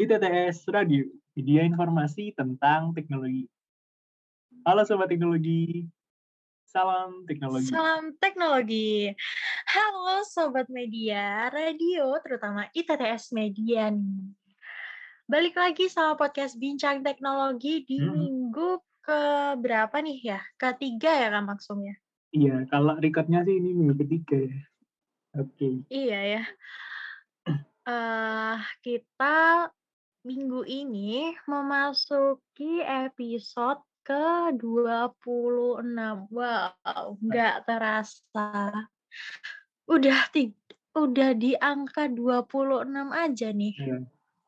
ITTS Radio, media informasi tentang teknologi. Halo Sobat Teknologi, salam teknologi. Salam teknologi. Halo Sobat Media, radio terutama ITTS Media nih. Balik lagi sama podcast Bincang Teknologi di Hmm. minggu ke berapa nih ya? Ketiga ya Kak maksudnya? Iya, kalau recordnya sih ini minggu ketiga ya. Oke. Iya ya. Eh kita minggu ini memasuki episode ke-26. Wow, nggak terasa. Udah udah di angka 26 aja nih. Iya.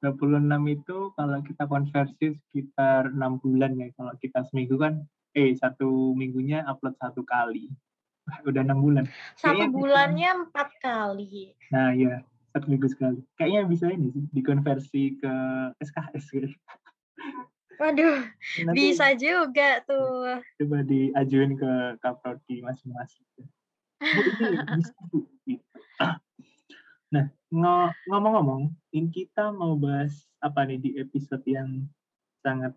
26 itu kalau kita konversi sekitar 6 bulan ya. Kalau kita seminggu kan, eh satu minggunya upload satu kali. Udah 6 bulan. Satu Kayaknya bulannya empat kali. Nah iya, satu minggu sekali. Kayaknya bisa ini sih, dikonversi ke SKS gitu. Waduh, Nanti bisa juga tuh. coba diajuin ke kaprodi masing-masing. Bu. Gitu. Nah, ngo- ngomong-ngomong, ini kita mau bahas apa nih di episode yang sangat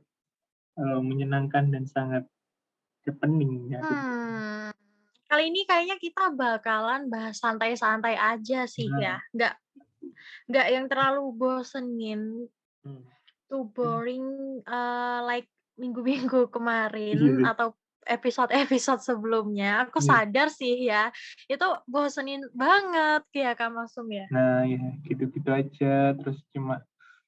eh, menyenangkan dan sangat happening ya. Hmm. Kali ini kayaknya kita bakalan bahas santai-santai aja sih Nah. ya. Nggak nggak yang terlalu bosenin, Hmm. too boring eh, like minggu-minggu kemarin Iya. atau episode-episode sebelumnya. Aku Iya. sadar sih ya, itu bosenin banget ya Kak Masum ya. Nah, ya gitu-gitu aja. Terus cuma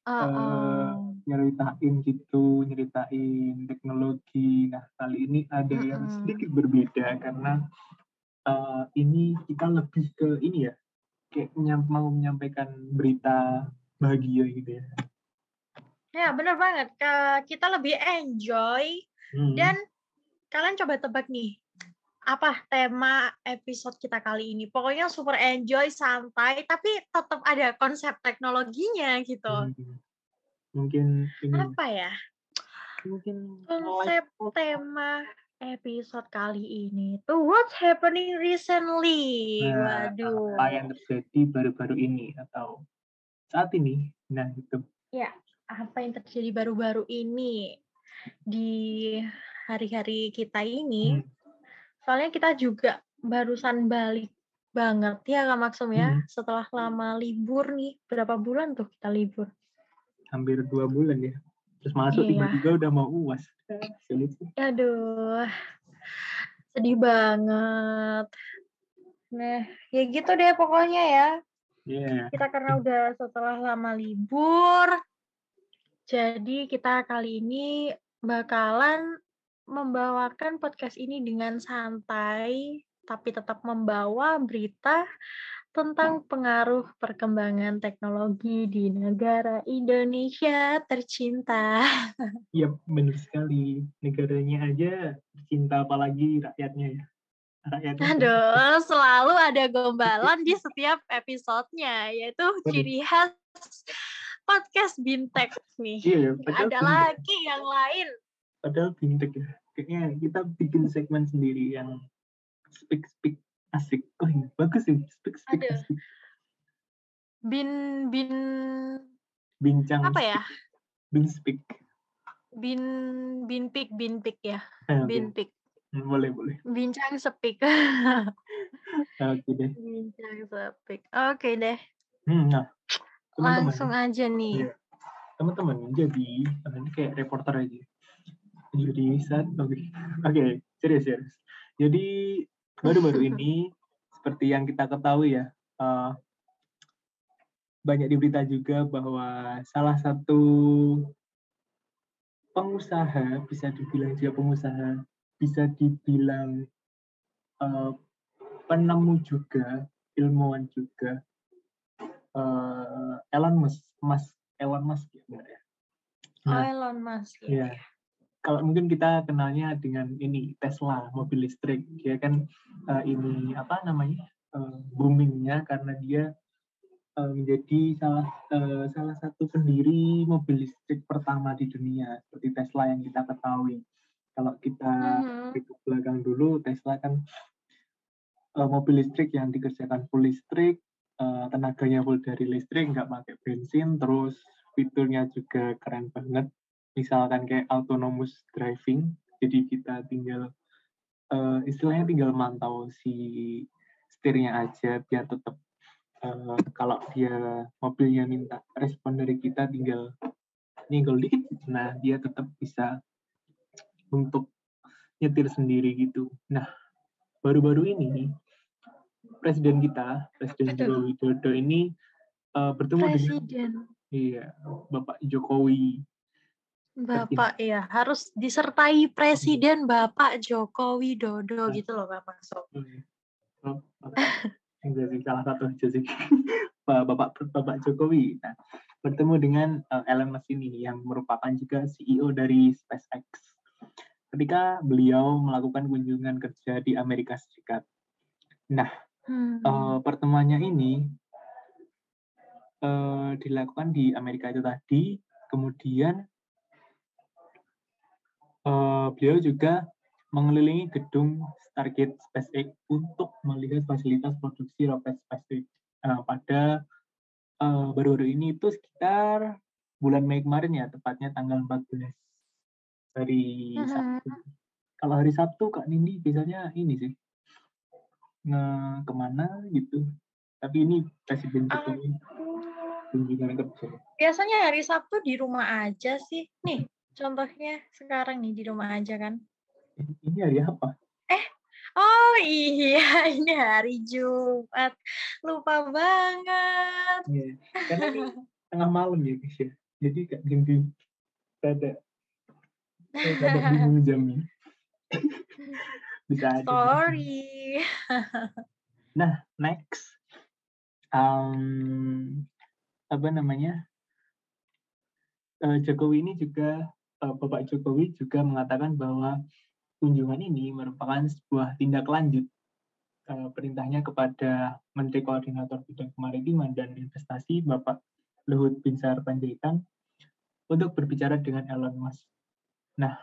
Heeh. nyeritain gitu, nyeritain teknologi. Nah, kali ini ada yang Mm-mm. sedikit berbeda karena eh, ini kita lebih ke ini ya, kayak mau menyampaikan berita bahagia gitu ya. Ya, bener banget. Kita lebih enjoy Hmm. dan kalian coba tebak nih, apa tema episode kita kali ini? Pokoknya super enjoy, santai, tapi tetap ada konsep teknologinya gitu. Hmm. Mungkin ini Apa ya? mungkin Konsep live tema episode kali ini tuh what's happening recently. Nah, Waduh. apa yang terjadi baru-baru ini atau saat ini. Nah, itu. Apa yang terjadi baru-baru ini di hari-hari kita ini? Hmm. Soalnya kita juga barusan balik banget ya Kak Maksum ya. Hmm. Setelah lama libur nih. Berapa bulan tuh kita libur? Hampir dua bulan ya. Terus masuk Iya. tiba-tiba udah mau uas. Sulit sih. Aduh. Sedih banget. Nah, ya gitu deh pokoknya ya. Iya. Kita karena udah setelah lama libur. Jadi kita kali ini bakalan membawakan podcast ini dengan santai tapi tetap membawa berita tentang pengaruh perkembangan teknologi di negara Indonesia tercinta. Iya, benar sekali. Negaranya aja cinta apalagi rakyatnya ya. Rakyatnya. Aduh, selalu ada gombalan di setiap episodenya, yaitu ciri khas podcast Bintek nih. Iya, ya, padahal ada bintek. lagi yang lain. Padahal bintek ya. Kayaknya kita bikin segmen sendiri yang speak speak asik. Oh iya, bagus sih. Speak speak Aduh. asik. Bin bin Bincang. apa ya? Bin speak. Bin binpik binpik ya. Eh, oke. Binpik. Hmm, Boleh, boleh. Bincang sepik. Oke deh. Bincang sepik. Oke deh. Hmm, nah, teman-teman. Langsung aja nih. Iya. Teman-teman, jadi ini kayak reporter aja. Jadi saat oke. Oke, serius serius. Jadi baru-baru ini seperti yang kita ketahui ya, eh, banyak diberita juga bahwa salah satu pengusaha bisa dibilang juga pengusaha, bisa dibilang eh, penemu juga, ilmuwan juga, eh, Elon Musk, Mas Elon Musk ya benar ya. Oh, Nah, Elon Musk. ya. Iya. Kalau mungkin kita kenalnya dengan ini Tesla mobil listrik, ya kan eh, ini apa namanya eh, boomingnya karena dia eh, menjadi salah eh, salah satu pendiri mobil listrik pertama di dunia seperti Tesla yang kita ketahui. Kalau kita Mhm. ke belakang dulu, Tesla kan eh, mobil listrik yang dikerjakan full listrik, eh, tenaganya full dari listrik, nggak pakai bensin, terus fiturnya juga keren banget. Misalkan kayak autonomous driving, jadi kita tinggal uh, istilahnya tinggal mantau si setirnya aja biar tetap uh, kalau dia mobilnya minta respon dari kita tinggal nyenggol dikit, nah dia tetap bisa untuk nyetir sendiri gitu. Nah, baru-baru ini presiden kita, Presiden Joko Widodo ini uh, bertemu presiden. dengan iya Bapak Jokowi. Bapak ya harus disertai Presiden Bapak Joko Widodo nah. gitu loh Pak Masuk. Oh, enggak sih salah satu aja sih Bapak Bapak Jokowi. Nah, bertemu dengan uh, Elon Musk ini yang merupakan juga CEO dari SpaceX. Ketika beliau melakukan kunjungan kerja di Amerika Serikat. Nah, hmm. uh, pertemuannya ini uh, dilakukan di Amerika itu tadi. Kemudian uh, beliau juga mengelilingi gedung Stargate SpaceX untuk melihat fasilitas produksi roket SpaceX uh, pada baru-baru uh, ini itu sekitar bulan Mei kemarin ya, tepatnya tanggal 14 hari -huh. Sabtu. Kalau hari Sabtu Kak Nindi biasanya ini sih nge ke mana gitu. Tapi ini presiden Jokowi kunjungan kerja. Biasanya hari Sabtu di rumah aja sih. Nih, contohnya sekarang nih di rumah aja kan. Ini hari apa? Eh, oh iya, ini hari Jumat. Lupa banget. Iya, karena ini tengah malam ya guys ya. Jadi gak ganti ada ada bingung jamnya. Bisa aja. Sorry. nah, next. Um, apa namanya? Uh, Jokowi ini juga Bapak Jokowi juga mengatakan bahwa kunjungan ini merupakan sebuah tindak lanjut uh, perintahnya kepada Menteri Koordinator Bidang Kemaritiman dan Investasi Bapak Luhut Binsar Panjaitan untuk berbicara dengan Elon Musk. Nah,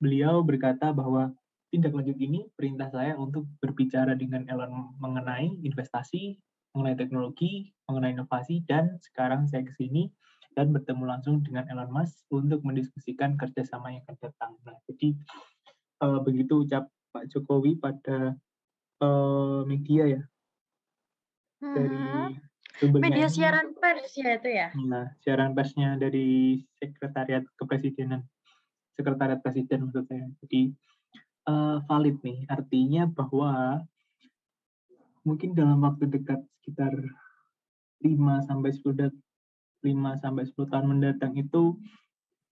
beliau berkata bahwa tindak lanjut ini perintah saya untuk berbicara dengan Elon mengenai investasi, mengenai teknologi, mengenai inovasi, dan sekarang saya ke sini dan bertemu langsung dengan Elon Musk untuk mendiskusikan kerjasama yang akan datang. Nah, jadi uh, begitu ucap Pak Jokowi pada uh, media ya dari hmm. media siaran pers ya itu ya. Nah, siaran persnya dari Sekretariat Kepresidenan, Sekretariat Presiden maksud saya. Jadi uh, valid nih. Artinya bahwa mungkin dalam waktu dekat sekitar 5 sampai 10 5 sampai 10 tahun mendatang itu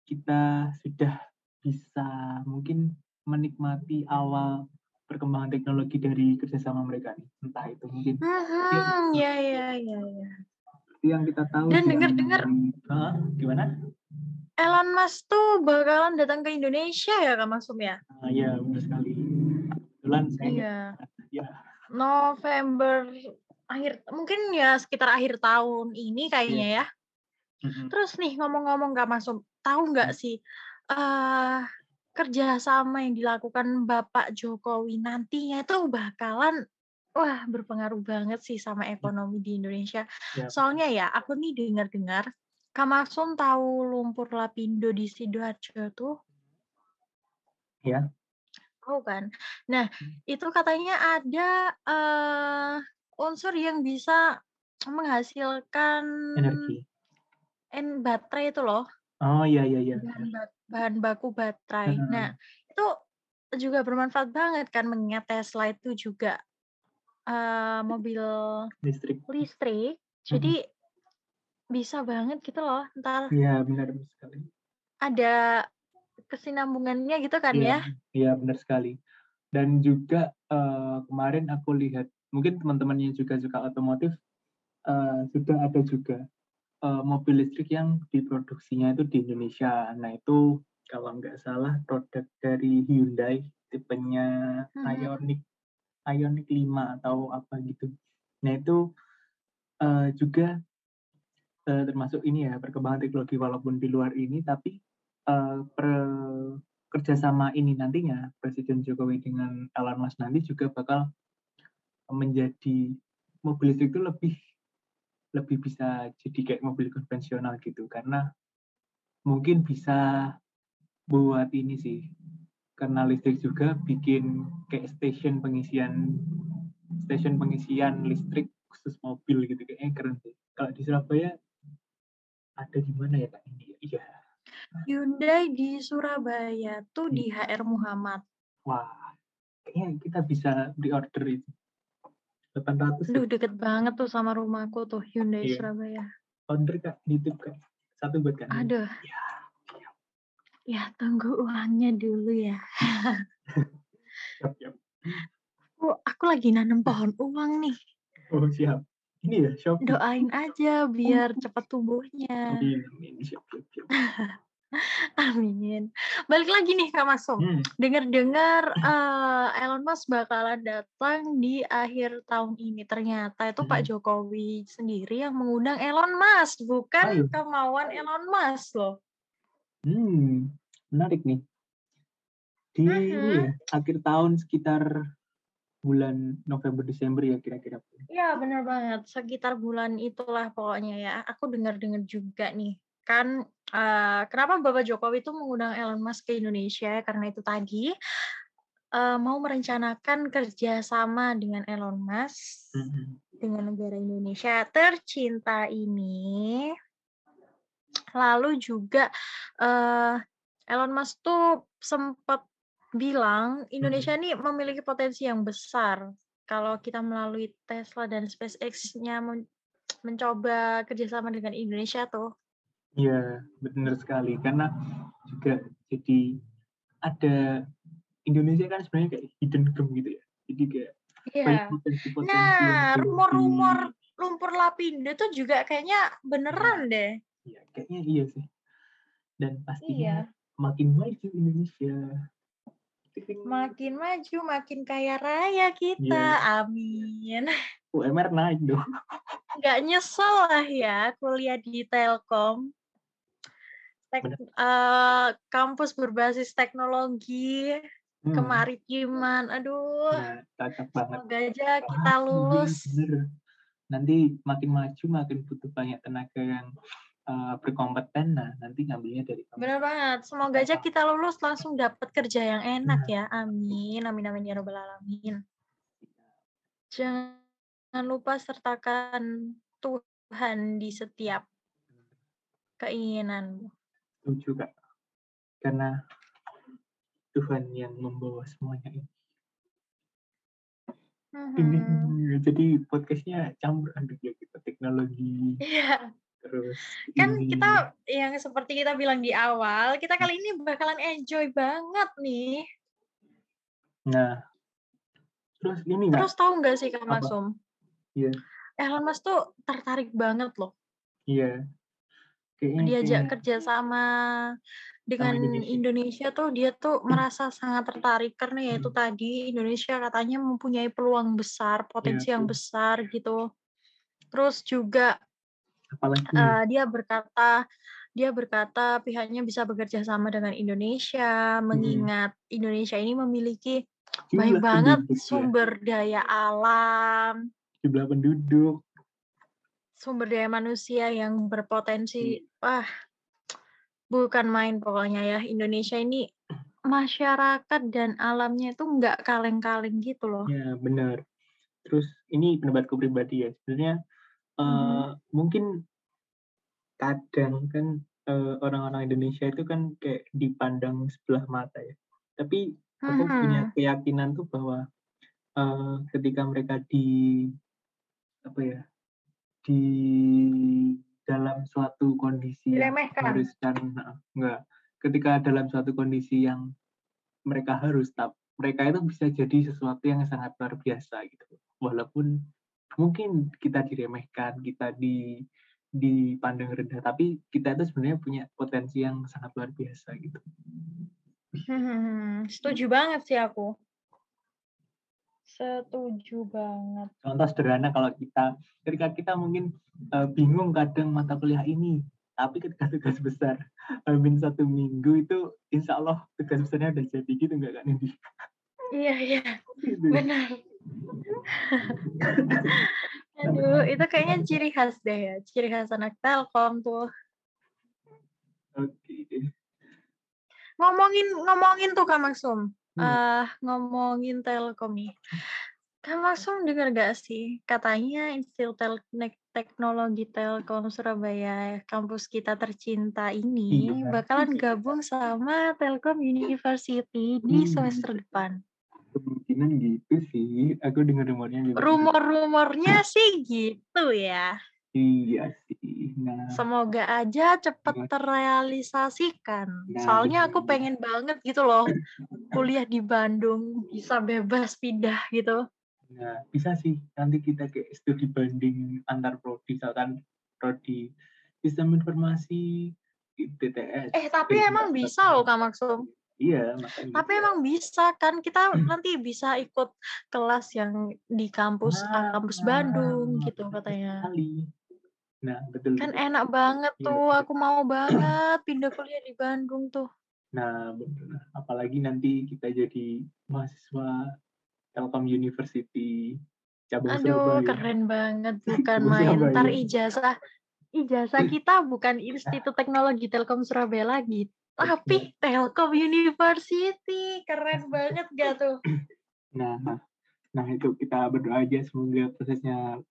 kita sudah bisa mungkin menikmati awal perkembangan teknologi dari kerjasama mereka nih. Entah itu mungkin. Hmm, ya, ya, ya, ya. Yang kita tahu. Dan dengar-dengar. gimana? Elon Musk tuh bakalan datang ke Indonesia ya Kak Masum ya? Ah, iya, benar sekali. Kebetulan saya iya. ya. November akhir mungkin ya sekitar akhir tahun ini kayaknya iya. ya. Mm-hmm. Terus nih ngomong-ngomong Kak Masum, tahu nggak mm. sih uh, kerjasama yang dilakukan Bapak Jokowi nantinya itu bakalan wah berpengaruh banget sih sama ekonomi di Indonesia. Yep. Soalnya ya aku nih dengar-dengar Kamasum tahu lumpur lapindo di Sidoarjo tuh? Ya. Tahu kan? Nah, hmm. itu katanya ada uh, unsur yang bisa menghasilkan energi. En baterai itu loh. Oh iya iya iya. Bahan, bahan baku baterai. Hmm. Nah, itu juga bermanfaat banget kan mengingat Tesla itu juga uh, mobil listrik. Listrik. Jadi hmm bisa banget gitu loh, ntar Iya, benar sekali. ada kesinambungannya gitu kan Iya, ya? iya benar sekali. Dan juga uh, kemarin aku lihat, mungkin teman-teman yang juga suka otomotif uh, sudah ada juga uh, mobil listrik yang diproduksinya itu di Indonesia. Nah itu kalau nggak salah produk dari Hyundai tipenya hmm. Ioniq Ioniq 5 atau apa gitu. Nah itu uh, juga uh, termasuk ini ya perkembangan teknologi walaupun di luar ini tapi uh, per kerjasama ini nantinya Presiden Jokowi dengan Elon Musk nanti juga bakal menjadi mobil listrik itu lebih lebih bisa jadi kayak mobil konvensional gitu. Karena mungkin bisa buat ini sih karena listrik juga bikin kayak station pengisian station pengisian listrik khusus mobil gitu. Kayaknya keren sih. Kalau di Surabaya ada di mana ya kak? Ini iya. Hyundai di Surabaya tuh di HR hmm. Muhammad. Wah kayaknya kita bisa di order itu 800 Duh deket banget tuh sama rumahku tuh Hyundai iya. Surabaya order kak YouTube kak satu buat kak aduh ya. ya tunggu uangnya dulu ya siap, siap. Aku, aku lagi nanam pohon uang nih oh siap ini ya Shopee. doain aja biar cepat tumbuhnya amin amin siap siap, siap. Amin. Balik lagi nih Kak Masum. Hmm. Dengar-dengar uh, Elon Musk bakalan datang di akhir tahun ini. Ternyata itu hmm. Pak Jokowi sendiri yang mengundang Elon Musk, bukan Ayo. kemauan Elon Musk loh. Hmm, menarik nih. Di uh -huh. ya, akhir tahun sekitar bulan November Desember ya kira-kira. Iya benar banget sekitar bulan itulah pokoknya ya. Aku dengar-dengar juga nih kan uh, kenapa Bapak Jokowi itu mengundang Elon Musk ke Indonesia karena itu tadi uh, mau merencanakan kerjasama dengan Elon Musk mm-hmm. dengan negara Indonesia tercinta ini. Lalu juga uh, Elon Musk tuh sempat bilang Indonesia mm-hmm. ini memiliki potensi yang besar kalau kita melalui Tesla dan SpaceX-nya men mencoba kerjasama dengan Indonesia tuh Iya, benar sekali. Karena juga jadi ada Indonesia kan sebenarnya kayak hidden gem gitu ya. Jadi kayak Iya. Nah, rumor-rumor lumpur lapindo tuh juga kayaknya beneran iya. deh. Iya, kayaknya iya sih. Dan pastinya iya. makin maju Indonesia. Makin maju, makin kaya raya kita. Yeah. Amin. UMR naik dong. Nggak nyesel lah ya kuliah di Telkom tek, uh, kampus berbasis teknologi, hmm. kemaritiman. Aduh. Nah, banget. Semoga aja kita lulus. Bener. Nanti makin maju makin butuh banyak tenaga yang uh, berkompeten. Nah, nanti ngambilnya dari kampus. Benar banget. Semoga aja kita lulus langsung dapat kerja yang enak nah. ya. Amin. Amin amin ya robbal alamin. Jangan lupa sertakan Tuhan di setiap keinginanmu setuju kak karena Tuhan yang membawa semuanya ini. Ini mm-hmm. jadi podcastnya campur aduk ya kita teknologi iya. terus kan ini. kita yang seperti kita bilang di awal kita kali ini bakalan enjoy banget nih. Nah terus ini terus tahu nggak sih kak Masum iya. Elon Musk tuh tertarik banget loh. Iya Kayaknya diajak kerja sama dengan Indonesia. Indonesia tuh dia tuh merasa sangat tertarik karena ya itu hmm. tadi Indonesia katanya mempunyai peluang besar, iya, potensi yang besar gitu. Terus juga Apalagi uh, dia berkata dia berkata pihaknya bisa bekerja sama dengan Indonesia hmm. mengingat Indonesia ini memiliki banyak banget ya. sumber daya alam, jumlah penduduk, sumber daya manusia yang berpotensi hmm. wah bukan main pokoknya ya Indonesia ini masyarakat dan alamnya itu nggak kaleng-kaleng gitu loh. Ya benar. Terus ini pendapatku pribadi ya sebenarnya hmm. uh, mungkin kadang kan uh, orang-orang Indonesia itu kan kayak dipandang sebelah mata ya. Tapi aku hmm. punya keyakinan tuh bahwa uh, ketika mereka di apa ya di dalam suatu kondisi yang harus dan enggak. Ketika dalam suatu kondisi yang mereka harus tak mereka itu bisa jadi sesuatu yang sangat luar biasa gitu. Walaupun mungkin kita diremehkan kita di dipandang rendah tapi kita itu sebenarnya punya potensi yang sangat luar biasa gitu. Hmm, setuju banget sih aku Setuju banget. Contoh sederhana kalau kita, ketika kita mungkin uh, bingung kadang mata kuliah ini, tapi ketika tugas besar, hamin satu minggu itu insya Allah tugas besarnya udah jadi gitu nggak kan ini? Iya, iya. Gitu. Benar. Aduh, itu kayaknya ciri khas deh ya. Ciri khas anak Telkom tuh. Oke. Ngomongin ngomongin tuh Kak Maksum, Eee, ngomongin Telkom nih. Kak Maksum dengar nggak sih, katanya Institut Teknik Teknologi Telkom Surabaya, kampus kita tercinta ini Iya. bakalan gabung sama Telkom University di Hmm. semester depan. Kemungkinan gitu sih, aku juga gitu. Rumor-rumornya sih gitu ya. Iya sih. Nah, Semoga aja cepet Iya. terrealisasikan. Nah, Soalnya aku pengen banget gitu loh, kuliah di Bandung, bisa bebas pindah gitu. Nah, bisa sih nanti kita kayak studi banding antar prodi, misalkan prodi Sistem Informasi, ITTS. Eh, tapi emang bisa loh Kak Maksum. Iya, makanya. Tapi emang bisa kan, kita nanti bisa ikut kelas yang di kampus A, kampus Bandung gitu betul katanya. sekali. Nah, betul. Kan betul. enak banget Iya, tuh, betul. aku mau banget pindah kuliah di Bandung tuh. Nah, benar. Apalagi nanti kita jadi mahasiswa Telkom University cabang Aduh, Surabaya. keren banget, bukan main. Ntar Surabaya. ijazah ijazah kita bukan Institut Teknologi Telkom Surabaya lagi, tapi Telkom University. Keren banget gak tuh? Nah, nah itu kita berdoa aja semoga prosesnya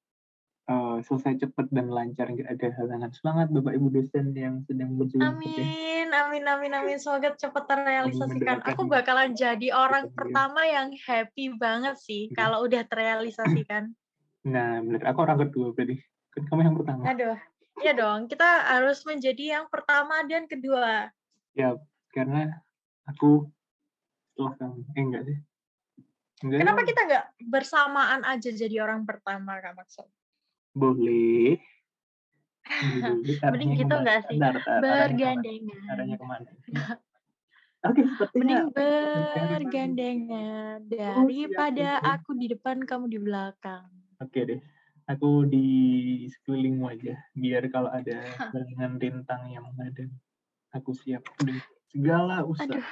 eh, selesai cepat dan lancar, nggak ada halangan. Semangat Bapak Ibu dosen yang sedang berjuang. Amin, amin, amin, amin. Semoga cepat terrealisasikan. Aku bakalan jadi orang pertama yang happy banget sih Iya. kalau udah terrealisasikan. Nah, benar. Aku orang kedua berarti. Kan kamu yang pertama. Aduh, ya dong. Kita harus menjadi yang pertama dan kedua. Ya, karena aku setelah kamu. Eh, enggak sih. Enggak, Kenapa kita nggak bersamaan aja jadi orang pertama, Kak Maksud? Boleh. Mending gitu nggak sih? Bergandengan. Arahnya ke mana? Oke, sepertinya Mending Bergandengan. bergandengan Oh, daripada siap. aku di depan, kamu di belakang. Oke deh. Aku di sekelilingmu aja. Biar kalau ada halangan rintang yang menghadang, aku siap dengan segala usaha. Aduh.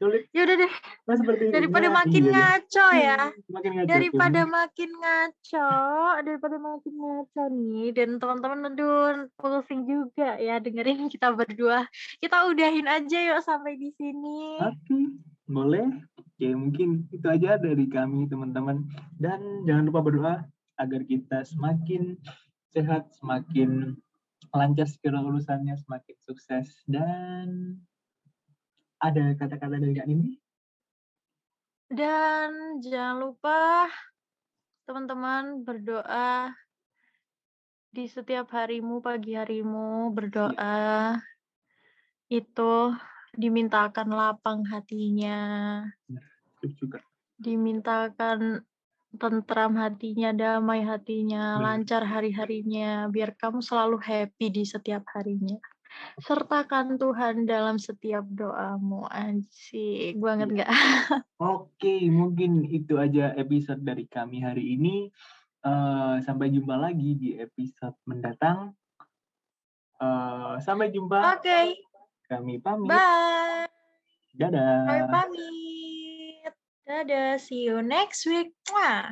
Sulit. Ya udah deh, Nah, seperti daripada nah, makin iya deh. ngaco ya. Makin ngaco, daripada tuh. makin ngaco, daripada makin ngaco nih, dan teman-teman aduh pusing juga ya dengerin kita berdua. Kita udahin aja yuk sampai di sini. Oke, boleh. Oke, mungkin itu aja dari kami teman-teman. Dan jangan lupa berdoa agar kita semakin sehat, semakin lancar segala urusannya, semakin sukses. Dan ada kata-kata dari Kak Nindi? Dan jangan lupa teman-teman berdoa di setiap harimu, pagi harimu berdoa itu dimintakan lapang hatinya, juga. dimintakan tentram hatinya, damai hatinya, Benar. lancar hari-harinya, biar kamu selalu happy di setiap harinya. Sertakan Tuhan dalam setiap doamu, anjing banget nggak? Oke, mungkin itu aja episode dari kami hari ini. Eh, sampai jumpa lagi di episode mendatang. Eh, sampai jumpa. Oke, Kami pamit. bye. Dadah. Kami pamit. Dadah, see you next week. Mwah.